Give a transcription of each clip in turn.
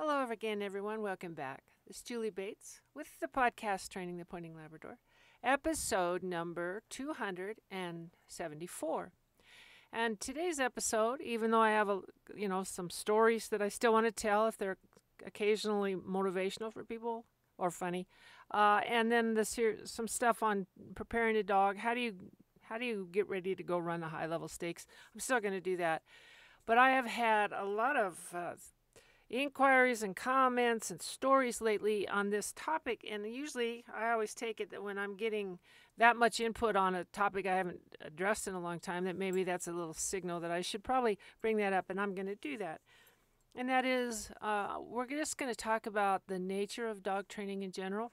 Hello again, everyone. Welcome back. It's Julie Bates with the podcast Training the Pointing Labrador, episode number 274. And today's episode, even though I have a you know some stories that I still want to tell, if they're occasionally motivational for people or funny, uh, and then the ser- some stuff on preparing a dog. How do you how do you get ready to go run the high level stakes? I'm still going to do that, but I have had a lot of uh, inquiries and comments and stories lately on this topic. And usually I always take it that when I'm getting that much input on a topic I haven't addressed in a long time, that maybe that's a little signal that I should probably bring that up. And I'm going to do that. And that is, uh, we're just going to talk about the nature of dog training in general,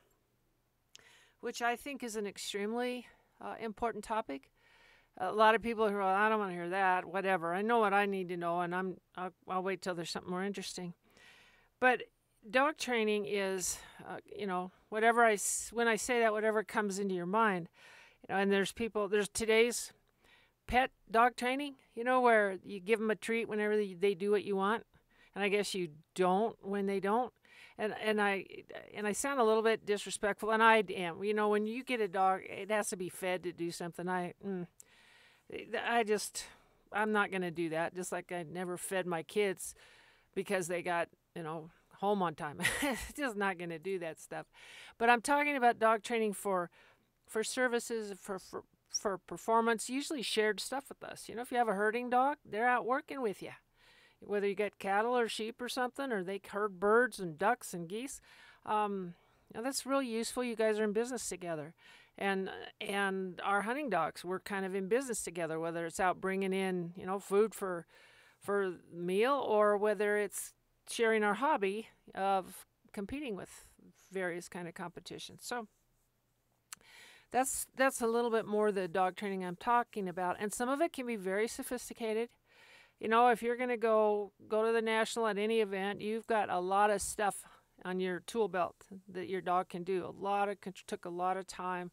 which I think is an extremely uh, important topic. A lot of people are, well, I don't want to hear that, whatever. I know what I need to know, and I'm I'll, I'll wait till there's something more interesting. But dog training is, uh, you know, whatever I when I say that, whatever comes into your mind, you know. And there's people. There's today's pet dog training. You know, where you give them a treat whenever they, they do what you want, and I guess you don't when they don't. And and I and I sound a little bit disrespectful, and I am. You know, when you get a dog, it has to be fed to do something. I, mm, I just, I'm not gonna do that. Just like I never fed my kids because they got you know, home on time. just not going to do that stuff. But I'm talking about dog training for for services for, for for performance, usually shared stuff with us. You know, if you have a herding dog, they're out working with you. Whether you get cattle or sheep or something, or they herd birds and ducks and geese, um, that's real useful. You guys are in business together, and and our hunting dogs, we're kind of in business together. Whether it's out bringing in, you know, food for for meal, or whether it's sharing our hobby of competing with various kind of competitions. So that's that's a little bit more the dog training I'm talking about, and some of it can be very sophisticated. You know, if you're going to go go to the national at any event, you've got a lot of stuff on your tool belt that your dog can do. A lot of took a lot of time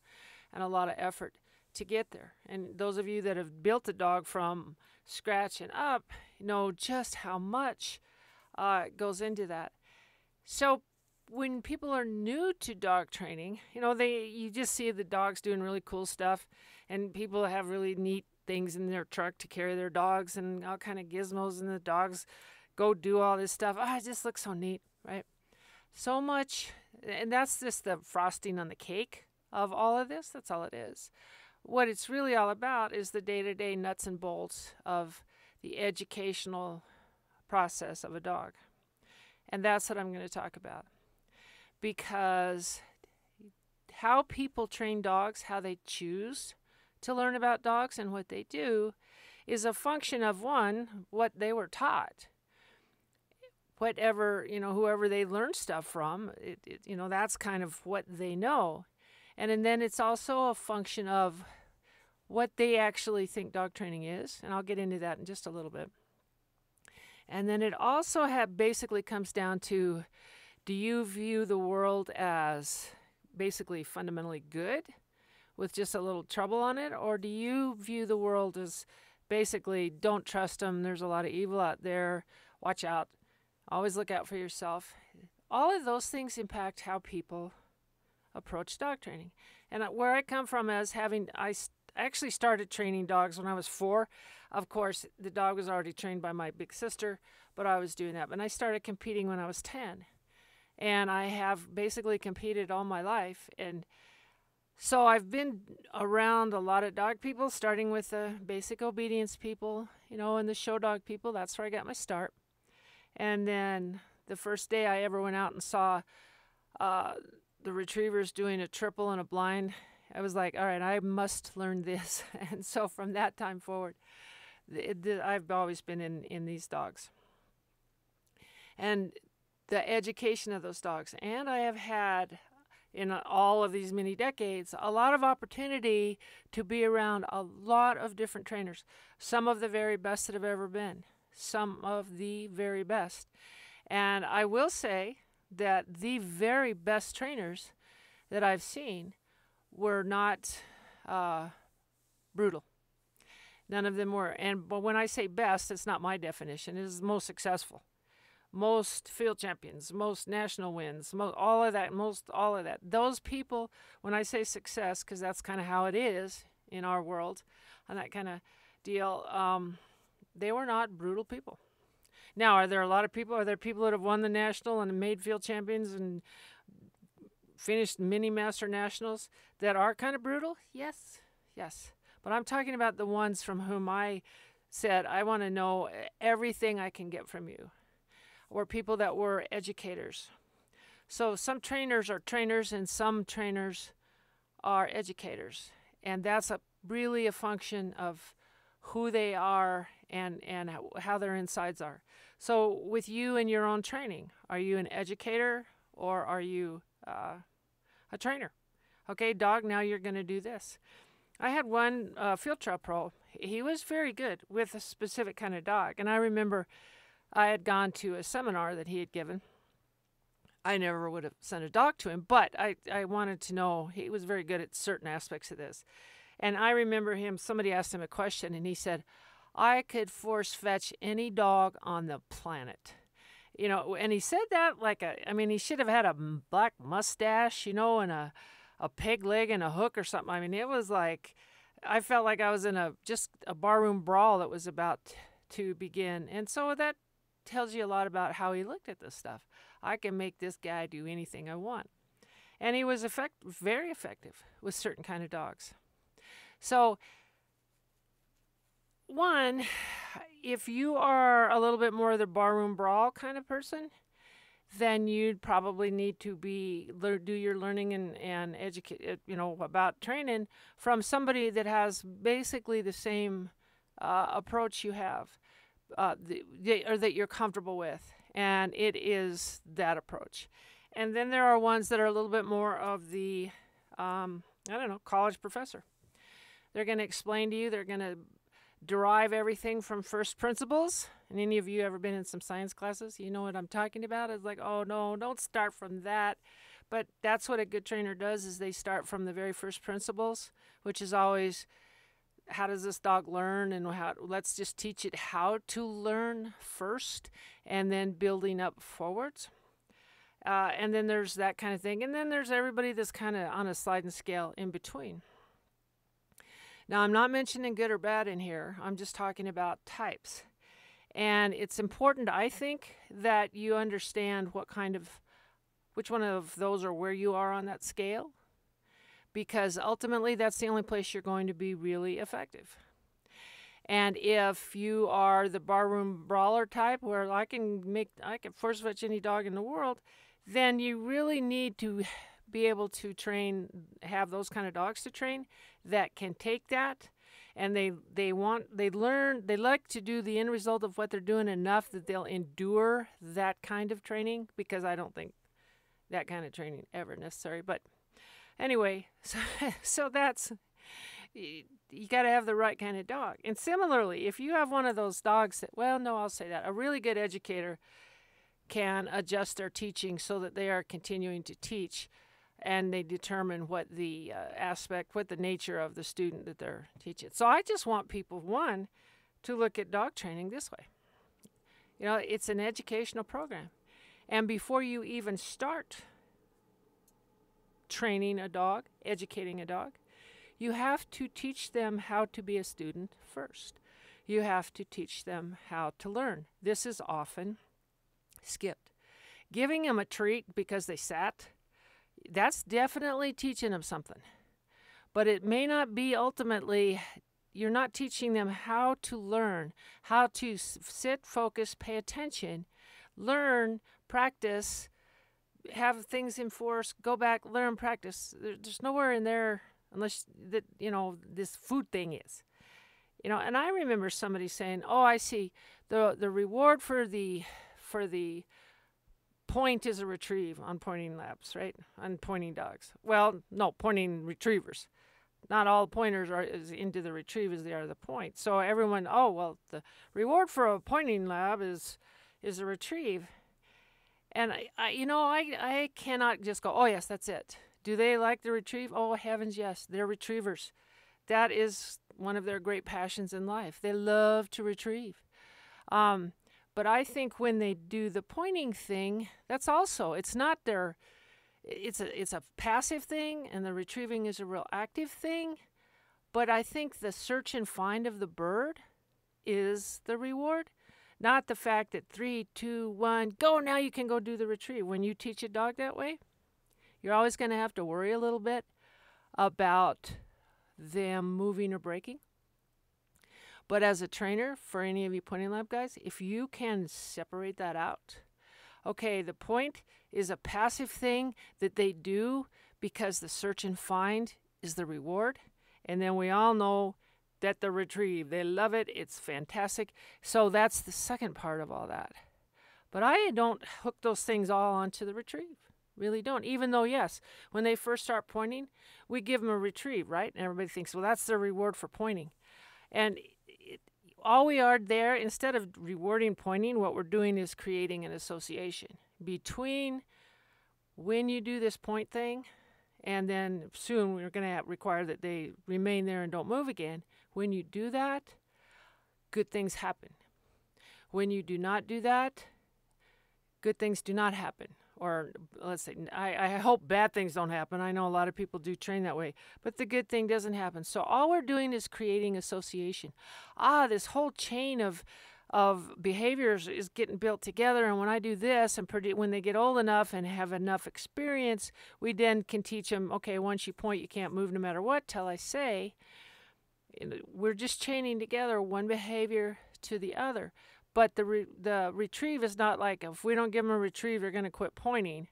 and a lot of effort to get there. And those of you that have built a dog from scratch and up know just how much uh, goes into that. So when people are new to dog training, you know, they you just see the dogs doing really cool stuff, and people have really neat things in their truck to carry their dogs and all kind of gizmos, and the dogs go do all this stuff. Ah, oh, it just looks so neat, right? So much, and that's just the frosting on the cake of all of this. That's all it is. What it's really all about is the day to day nuts and bolts of the educational process of a dog. And that's what I'm going to talk about. Because how people train dogs, how they choose to learn about dogs and what they do is a function of one, what they were taught. Whatever, you know, whoever they learn stuff from, it, it, you know, that's kind of what they know. And, and then it's also a function of what they actually think dog training is. And I'll get into that in just a little bit. And then it also basically comes down to do you view the world as basically fundamentally good with just a little trouble on it? Or do you view the world as basically don't trust them there's a lot of evil out there watch out always look out for yourself? All of those things impact how people approach dog training. And uh, where i come from as having i actually started training dogs when i was four of course, the dog was already trained by my big sister, but I was doing that. And I started competing when I was 10. And I have basically competed all my life. And so I've been around a lot of dog people, starting with the basic obedience people, you know, and the show dog people. That's where I got my start. And then the first day I ever went out and saw uh, the retrievers doing a triple and a blind, I was like, all right, I must learn this. and so from that time forward, I've always been in, in these dogs. And the education of those dogs. And I have had, in all of these many decades, a lot of opportunity to be around a lot of different trainers. Some of the very best that have ever been. Some of the very best. And I will say that the very best trainers that I've seen were not uh, brutal. None of them were. And but when I say best, it's not my definition. It is most successful. most field champions, most national wins, most, all of that, most all of that. Those people, when I say success, because that's kind of how it is in our world, and that kind of deal, um, they were not brutal people. Now, are there a lot of people? Are there people that have won the national and made field champions and finished mini master nationals that are kind of brutal? Yes, yes. But I'm talking about the ones from whom I said, I want to know everything I can get from you, or people that were educators. So some trainers are trainers and some trainers are educators. And that's a really a function of who they are and, and how their insides are. So, with you and your own training, are you an educator or are you uh, a trainer? Okay, dog, now you're going to do this. I had one uh, field trial pro. He was very good with a specific kind of dog. And I remember I had gone to a seminar that he had given. I never would have sent a dog to him, but I, I wanted to know he was very good at certain aspects of this. And I remember him, somebody asked him a question, and he said, I could force fetch any dog on the planet. You know, and he said that like a, I mean, he should have had a black mustache, you know, and a, a peg leg and a hook or something. I mean, it was like, I felt like I was in a, just a barroom brawl that was about to begin. And so that tells you a lot about how he looked at this stuff. I can make this guy do anything I want. And he was effect- very effective with certain kind of dogs. So, one, if you are a little bit more of the barroom brawl kind of person, then you'd probably need to be do your learning and and educate uh, you know about training from somebody that has basically the same uh, approach you have, uh, the, or that you're comfortable with, and it is that approach. And then there are ones that are a little bit more of the um, I don't know college professor. They're going to explain to you. They're going to derive everything from first principles. And any of you ever been in some science classes? You know what I'm talking about? It's like, oh no, don't start from that. But that's what a good trainer does is they start from the very first principles, which is always how does this dog learn and how let's just teach it how to learn first and then building up forwards. Uh, and then there's that kind of thing. And then there's everybody that's kind of on a sliding scale in between. Now, I'm not mentioning good or bad in here, I'm just talking about types. And it's important, I think, that you understand what kind of, which one of those are where you are on that scale, because ultimately that's the only place you're going to be really effective. And if you are the barroom brawler type, where I can make, I can force fetch any dog in the world, then you really need to be able to train, have those kind of dogs to train that can take that. And they they want they learn they like to do the end result of what they're doing enough that they'll endure that kind of training because I don't think that kind of training ever necessary. But anyway so so that's you, you got to have the right kind of dog. And similarly if you have one of those dogs that well no I'll say that a really good educator can adjust their teaching so that they are continuing to teach and they determine what the uh, aspect, what the nature of the student that they're teaching. So I just want people, one, to look at dog training this way. You know, it's an educational program. And before you even start training a dog, educating a dog, you have to teach them how to be a student first. You have to teach them how to learn. This is often skipped. Giving them a treat because they sat that's definitely teaching them something. But it may not be ultimately, you're not teaching them how to learn, how to sit, focus, pay attention, learn, practice, have things enforced, go back, learn, practice. There's nowhere in there unless that you know this food thing is. You know, and I remember somebody saying, "Oh, I see. the The reward for the for the point is a retrieve on pointing labs, right? On pointing dogs. Well, no, pointing retrievers. Not all pointers are as into the retrieve as they are the point. So everyone, oh well, the reward for a pointing lab is is a retrieve. And I, I you know, I I cannot just go, oh yes, that's it. Do they like the retrieve? Oh heavens, yes, they're retrievers. That is one of their great passions in life. They love to retrieve. Um, But I think when they do the pointing thing, that's also it's not their it's a it's a passive thing and the retrieving is a real active thing. But I think the search and find of the bird is the reward, not the fact that three, two, one, go now you can go do the retrieve. When you teach a dog that way, you're always to have to worry a little bit about them moving or breaking. But as a trainer, for any of you pointing lab guys, if you can separate that out, okay, the point is a passive thing that they do because the search and find is the reward. And then we all know that the retrieve, they love it, it's fantastic. So that's the second part of all that. But I don't hook those things all onto the retrieve. Really don't. Even though, yes, when they first start pointing, we give them a retrieve, right? And everybody thinks, well, that's the reward for pointing. And all we are there, instead of rewarding pointing, what we're doing is creating an association between when you do this point thing, and then soon we're going to require that they remain there and don't move again. When you do that, good things happen. When you do not do that, good things do not happen. Or let's say, I, I hope bad things don't happen. I know a lot of people do train that way, but the good thing doesn't happen. So all we're doing is creating association. Ah, this whole chain of of behaviors is getting built together. And when I do this, and when they get old enough and have enough experience, we then can teach them. Okay, once you point, you can't move no matter what till I say. We're just chaining together one behavior to the other. But the re- the retrieve is not like if we don't give them a retrieve, they're going to quit pointing.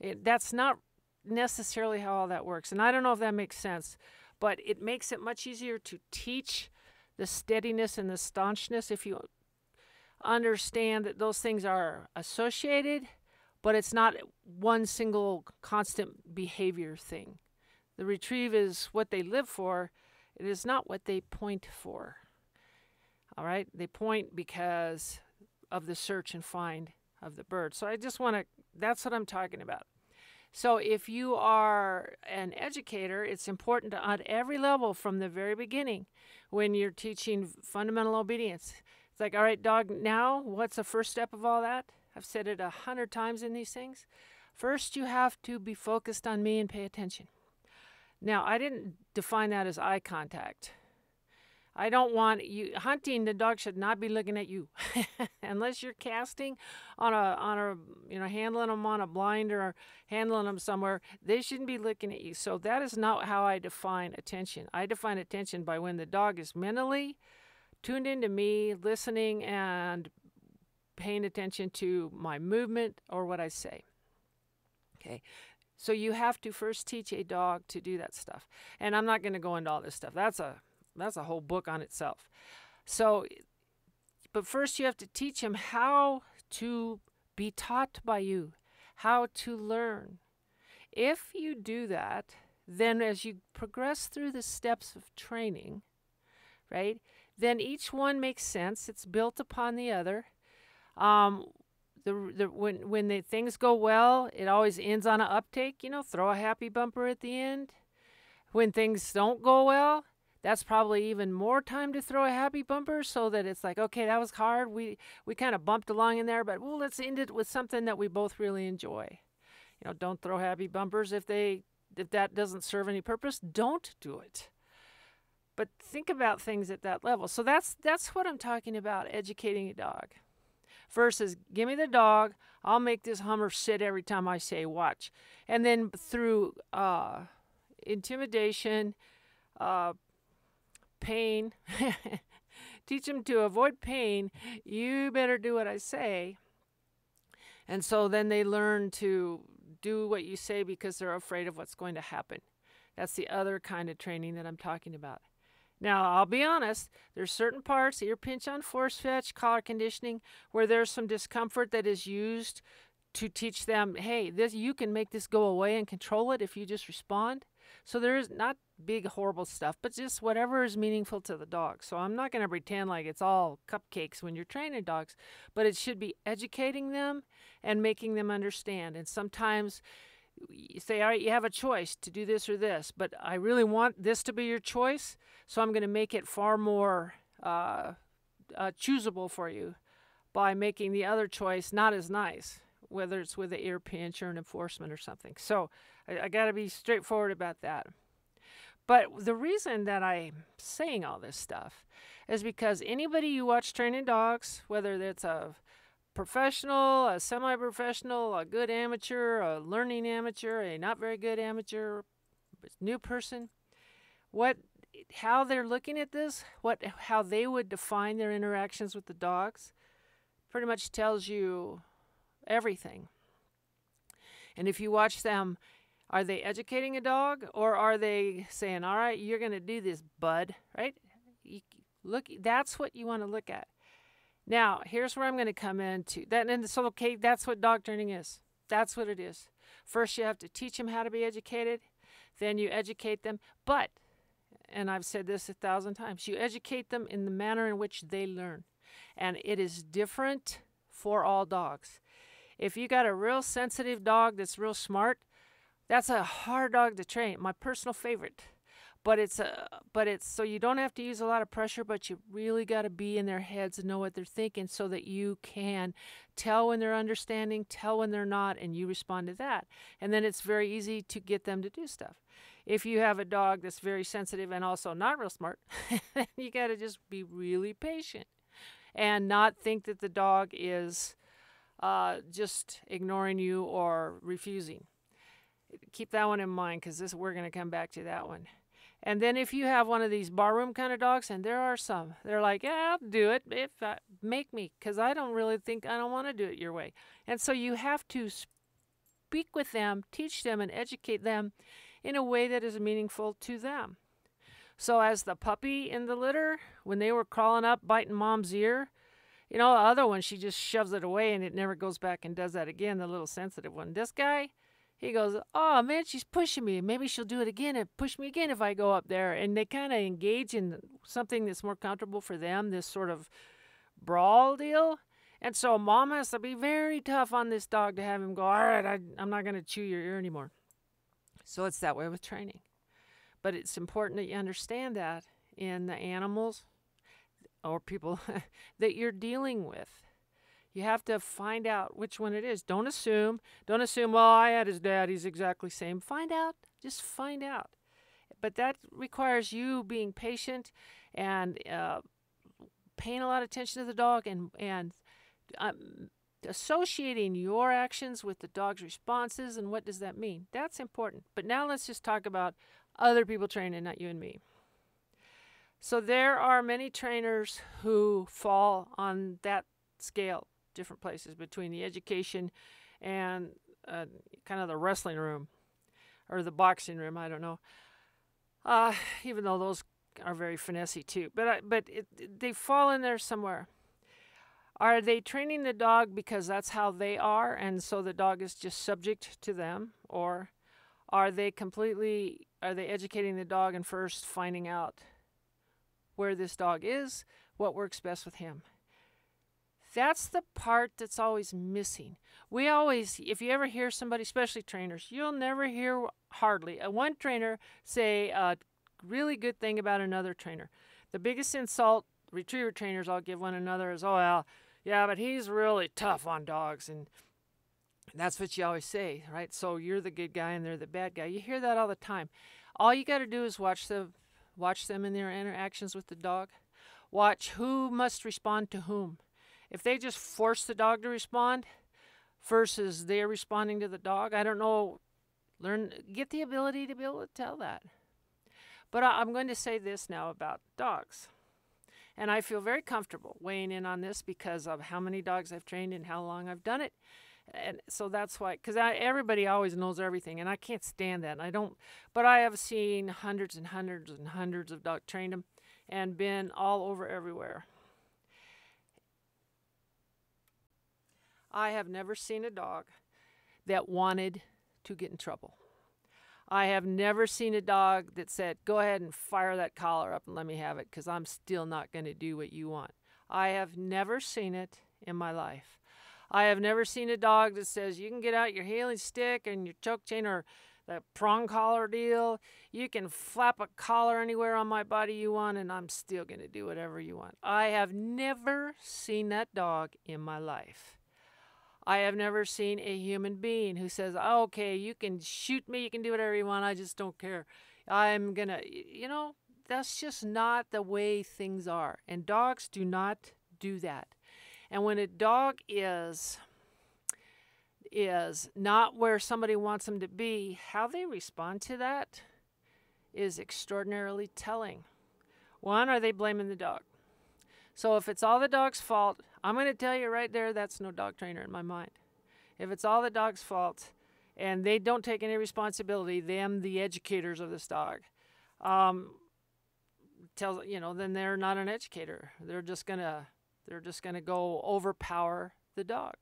It, that's not necessarily how all that works. And I don't know if that makes sense, but it makes it much easier to teach the steadiness and the staunchness if you understand that those things are associated, but it's not one single constant behavior thing. The retrieve is what they live for, it is not what they point for. All right? They point because of the search and find of the bird. So I just want to, that's what I'm talking about. So if you are an educator, it's important to, at every level from the very beginning, when you're teaching fundamental obedience, it's like, all right, dog, now what's the first step of all that? I've said it a hundred times in these things. First, you have to be focused on me and pay attention. Now, I didn't define that as eye contact. I don't want you hunting. The dog should not be looking at you, unless you're casting on a on a you know handling them on a blind or handling them somewhere. They shouldn't be looking at you. So that is not how I define attention. I define attention by when the dog is mentally tuned into me, listening and paying attention to my movement or what I say. Okay. So you have to first teach a dog to do that stuff. And I'm not going to go into all this stuff. That's a that's a whole book on itself. So, but first you have to teach him how to be taught by you, how to learn. If you do that, then as you progress through the steps of training, right, then each one makes sense. It's built upon the other. Um, the, the when when the things go well, it always ends on an uptake. You know, throw a happy bumper at the end. When things don't go well, that's probably even more time to throw a happy bumper so that it's like okay that was hard. We we kind of bumped along in there but well let's end it with something that we both really enjoy. You know don't throw happy bumpers if they if that doesn't serve any purpose don't do it. But think about things at that level. So that's that's what i'm talking about educating a dog versus give me the dog. I'll make this hummer sit every time i say watch. And then through uh, intimidation uh, pain, teach them to avoid pain, you better do what I say. And so then they learn to do what you say because they're afraid of what's going to happen. That's the other kind of training that I'm talking about. Now, I'll be honest, there's certain parts, ear pinch on force fetch, collar conditioning, where there's some discomfort that is used to teach them, hey, this you can make this go away and control it if you just respond. So there's not big horrible stuff, but just whatever is meaningful to the dog. So I'm not going to pretend like it's all cupcakes when you're training dogs, but it should be educating them and making them understand. And sometimes you say, all right, you have a choice to do this or this, but I really want this to be your choice, so I'm going to make it far more uh, uh, choosable for you by making the other choice not as nice, whether it's with an ear pinch or an enforcement or something. So I, I got to be straightforward about that. But the reason that I'm saying all this stuff is because anybody you watch training dogs, whether it's a professional, a semi professional, a good amateur, a learning amateur, a not very good amateur, new person, what how they're looking at this, what how they would define their interactions with the dogs pretty much tells you everything. And if you watch them are they educating a dog or are they saying, "All right, you're going to do this, bud," right? You, look that's what you want to look at. Now, here's where I'm going to come into that and so okay, that's what dog training is. That's what it is. First you have to teach them how to be educated, then you educate them, but and I've said this a thousand times, you educate them in the manner in which they learn. And it is different for all dogs. If you got a real sensitive dog that's real smart, that's a hard dog to train. My personal favorite. But it's a but it's so you don't have to use a lot of pressure, but you really got to be in their heads and know what they're thinking so that you can tell when they're understanding, tell when they're not, and you respond to that. And then it's very easy to get them to do stuff. If you have a dog that's very sensitive and also not real smart, you got to just be really patient and not think that the dog is uh, just ignoring you or refusing keep that one in mind because this we're going to come back to that one. And then if you have one of these barroom kind of dogs, and there are some, they're like, yeah, I'll do it if I, make me, because I don't really think I don't want to do it your way. And so you have to speak with them, teach them, and educate them in a way that is meaningful to them. So as the puppy in the litter, when they were crawling up, biting mom's ear, you know, the other one, she just shoves it away and it never goes back and does that again, the little sensitive one. This guy, he goes, Oh man, she's pushing me. Maybe she'll do it again and push me again if I go up there. And they kind of engage in something that's more comfortable for them, this sort of brawl deal. And so mom has to be very tough on this dog to have him go, All right, I, I'm not going to chew your ear anymore. So it's that way with training. But it's important that you understand that in the animals or people that you're dealing with. You have to find out which one it is. Don't assume. Don't assume, well, I had his dad. He's exactly same. Find out. Just find out. But that requires you being patient and uh, paying a lot of attention to the dog and, and um, associating your actions with the dog's responses and what does that mean. That's important. But now let's just talk about other people training, not you and me. So there are many trainers who fall on that scale different places between the education and uh, kind of the wrestling room or the boxing room. I don't know. Uh, even though those are very finessey too, but I, but it, they fall in there somewhere. Are they training the dog because that's how they are, and so the dog is just subject to them, or are they completely are they educating the dog and first finding out where this dog is, what works best with him? That's the part that's always missing. We always, if you ever hear somebody, especially trainers, you'll never hear hardly a one trainer say a really good thing about another trainer. The biggest insult retriever trainers all give one another is, oh, well, yeah, but he's really tough on dogs. And that's what you always say, right? So you're the good guy and they're the bad guy. You hear that all the time. All you got to do is watch the watch them in their interactions with the dog. Watch who must respond to whom. If they just force the dog to respond versus they're responding to the dog, I don't know. Learn, get the ability to be able to tell that. But I, I'm going to say this now about dogs. And I feel very comfortable weighing in on this because of how many dogs I've trained and how long I've done it. And so that's why, because everybody always knows everything, and I can't stand that. And I don't, but I have seen hundreds and hundreds and hundreds of dogs, trained them, and been all over everywhere. I have never seen a dog that wanted to get in trouble. I have never seen a dog that said, Go ahead and fire that collar up and let me have it because I'm still not going to do what you want. I have never seen it in my life. I have never seen a dog that says, You can get out your heeling stick and your choke chain or that prong collar deal. You can flap a collar anywhere on my body you want, and I'm still going to do whatever you want. I have never seen that dog in my life. I have never seen a human being who says, okay, you can shoot me, you can do whatever you want, I just don't care. I'm going to, you know, that's just not the way things are. And dogs do not do that. And when a dog is is not where somebody wants them to be, how they respond to that is extraordinarily telling. One, are they blaming the dog? So if it's all the dog's fault, I'm going to tell you right there that's no dog trainer in my mind. If it's all the dog's fault and they don't take any responsibility, them, the educators of this dog, um, tells you know, then they're not an educator. They're just gonna they're just gonna go overpower the dog.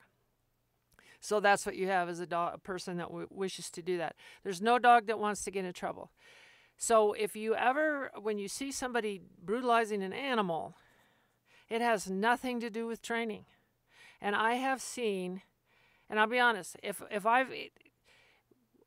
So that's what you have as a dog, a person that wishes to do that. There's no dog that wants to get in trouble. So if you ever, when you see somebody brutalizing an animal, it has nothing to do with training. And I have seen, and I'll be honest, if if I've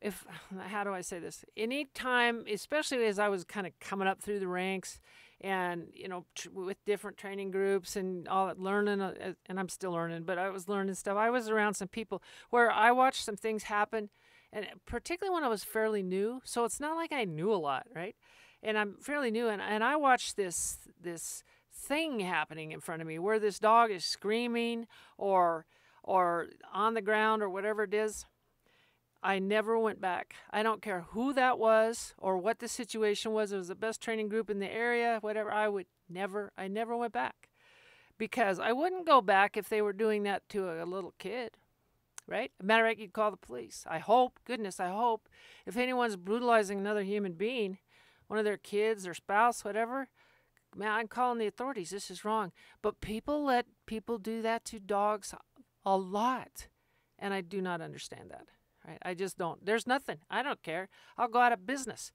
if how do I say this? Anytime, especially as I was kind of coming up through the ranks, and you know, tr- with different training groups and all that, learning, uh, and I'm still learning, but I was learning stuff. I was around some people where I watched some things happen, and particularly when I was fairly new. So it's not like I knew a lot, right? And I'm fairly new, and and I watched this this thing happening in front of me where this dog is screaming or or on the ground or whatever it is I never went back. I don't care who that was or what the situation was. It was the best training group in the area, whatever. I would never, I never went back because I wouldn't go back if they were doing that to a little kid, right? matter of fact, you'd call the police. I hope, goodness, I hope, if anyone's brutalizing another human being, one of their kids, their spouse, whatever, man, I'm calling the authorities. This is wrong. But people let people do that to dogs a lot, and I do not understand that. Right? I just don't. There's nothing. I don't care. I'll go out of business.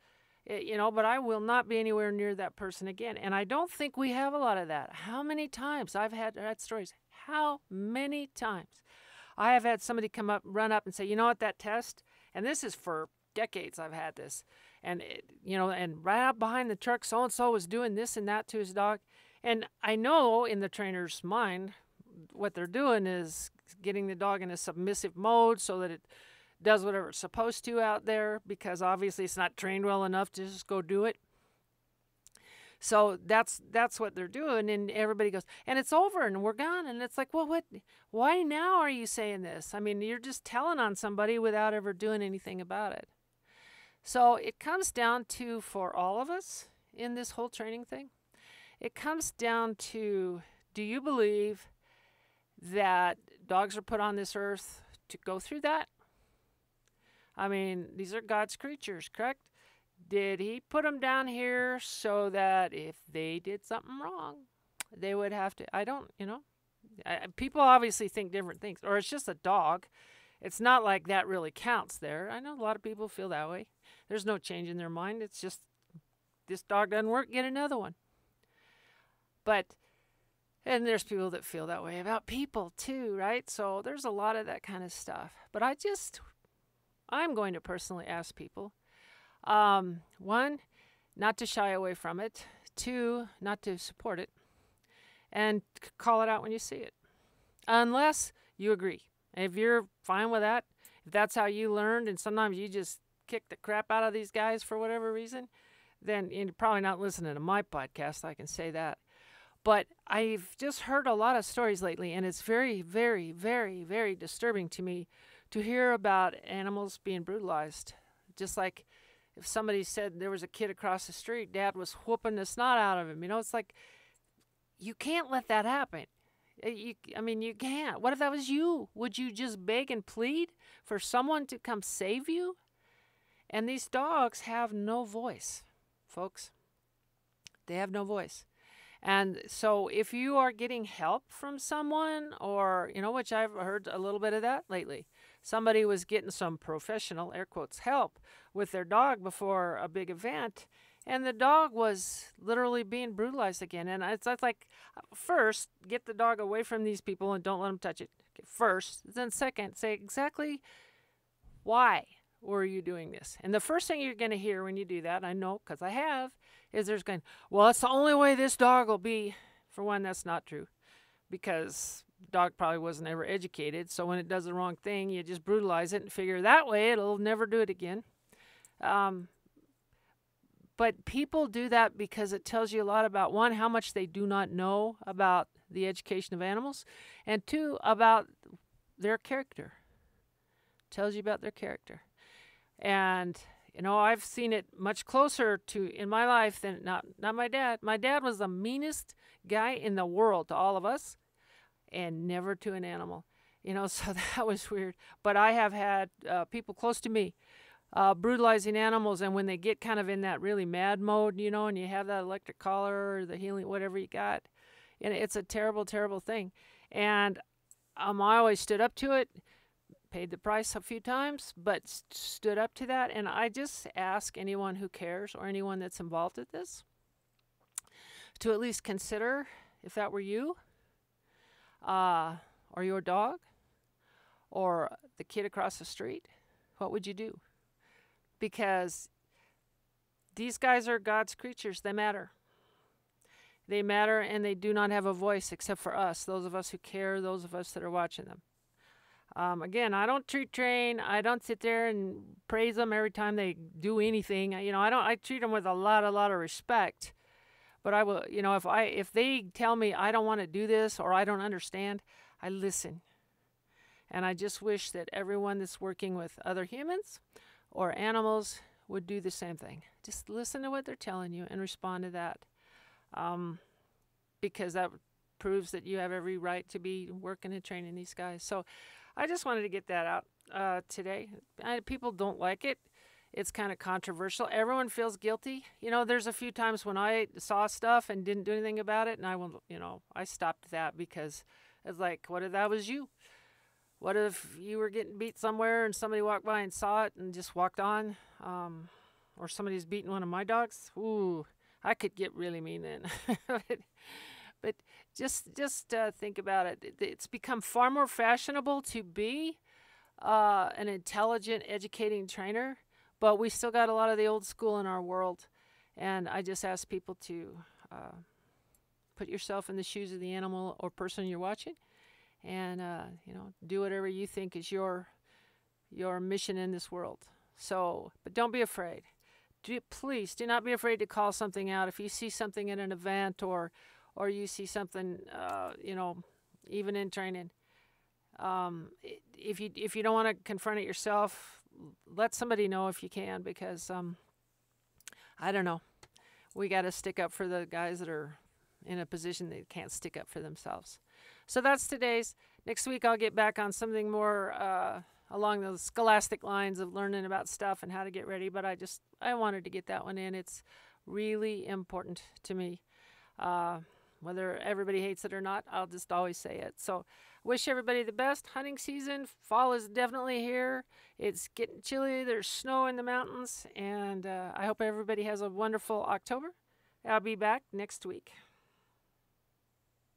Eh, you know, but I will not be anywhere near that person again. And I don't think we have a lot of that. How many times I've had had stories? How many times I have had somebody come up, run up, and say, "You know what? That test." And this is for decades. I've had this, and it, you know, and right out behind the truck, so and so was doing this and that to his dog, and I know in the trainer's mind, what they're doing is getting the dog in a submissive mode so that it does whatever it's supposed to out there because obviously it's not trained well enough to just go do it. So that's that's what they're doing, and everybody goes, and it's over, and we're gone, and it's like, well, what? Why now are you saying this? I mean, you're just telling on somebody without ever doing anything about it. So it comes down to for all of us in this whole training thing, it comes down to: Do you believe that dogs are put on this earth to go through that, I mean, these are God's creatures, correct? Did He put them down here so that if they did something wrong, they would have to? I don't, you know. I, people obviously think different things, or it's just a dog. It's not like that really counts there. I know a lot of people feel that way. There's no change in their mind. It's just this dog doesn't work, get another one. But and there's people that feel that way about people too, right? So there's a lot of that kind of stuff. But I just I'm going to personally ask people um, one, not to shy away from it, two, not to support it, and call it out when you see it. Unless you agree. If you're fine with that, if that's how you learned, and sometimes you just kick the crap out of these guys for whatever reason, then you're probably not listening to my podcast. I can say that. But I've just heard a lot of stories lately, and it's very, very, very, very disturbing to me to hear about animals being brutalized. Just like if somebody said there was a kid across the street, dad was whooping the snot out of him. You know, it's like you can't let that happen. Uh, you, I mean, you can't. What if that was you? Would you just beg and plead for someone to come save you? And these dogs have no voice, folks. They have no voice. And so if you are getting help from someone, or, you know, which I've heard a little bit of that lately, somebody was getting some professional, air quotes, help with their dog before a big event. And the dog was literally being brutalized again. And it's, it's like, first, get the dog away from these people and don't let them touch it. First. Then, second, say exactly why. were you doing this? And the first thing you're going to hear when you do that, I know because I have, is there's going, well, it's the only way this dog will be. For one, that's not true because dog probably wasn't ever educated. So when it does the wrong thing, you just brutalize it and figure that way it'll never do it again. Um, but people do that because it tells you a lot about one, how much they do not know about the education of animals, and two, about their character. Tells you about their character. And you know, I've seen it much closer to in my life than not not my dad. My dad was the meanest guy in the world to all of us and never to an animal. You know, so that was weird. But I have had uh, people close to me uh, brutalizing animals, and when they get kind of in that really mad mode, you know, and you have that electric collar or the heeling, whatever you got, and it's a terrible, terrible thing. And um, I always stood up to it, paid the price a few times, but st- stood up to that. And I just ask anyone who cares or anyone that's involved with this to at least consider if that were you, uh, or your dog, or the kid across the street, what would you do? Because these guys are God's creatures. They matter. They matter and they do not have a voice except for us, those of us who care, those of us that are watching them. Um, again, I don't treat train. I don't sit there and praise them every time they do anything. You know, I don't. I treat them with a lot, a lot of respect. But I will, you know, if I if they tell me I don't want to do this or I don't understand, I listen. And I just wish that everyone that's working with other humans or animals would do the same thing. Just listen to what they're telling you and respond to that. Um, because that proves that you have every right to be working and training these guys. So I just wanted to get that out uh, today. I, people don't like it. It's kind of controversial. Everyone feels guilty. You know, there's a few times when I saw stuff and didn't do anything about it, and I will, you know, I stopped that because it's like, what if that was you? What if you were getting beat somewhere and somebody walked by and saw it and just walked on? Um, or somebody's beating one of my dogs? Ooh, I could get really mean then. but, but just just uh, think about it. It's become far more fashionable to be uh, an intelligent, educating trainer, but we still got a lot of the old school in our world. And I just ask people to uh, put yourself in the shoes of the animal or person you're watching and uh, you know do whatever you think is your your mission in this world. So, but don't be afraid. Do, please do not be afraid to call something out if you see something in an event or or you see something uh, you know even in training. Um, if you if you don't want to confront it yourself, let somebody know if you can because um, I don't know. We got to stick up for the guys that are in a position that can't stick up for themselves. So that's today's. Next week, I'll get back on something more uh, along those scholastic lines of learning about stuff and how to get ready. But I just I wanted to get that one in. It's really important to me. Uh, whether everybody hates it or not, I'll just always say it. So, wish everybody the best. Hunting season, fall is definitely here. It's getting chilly. There's snow in the mountains, and uh, I hope everybody has a wonderful October. I'll be back next week.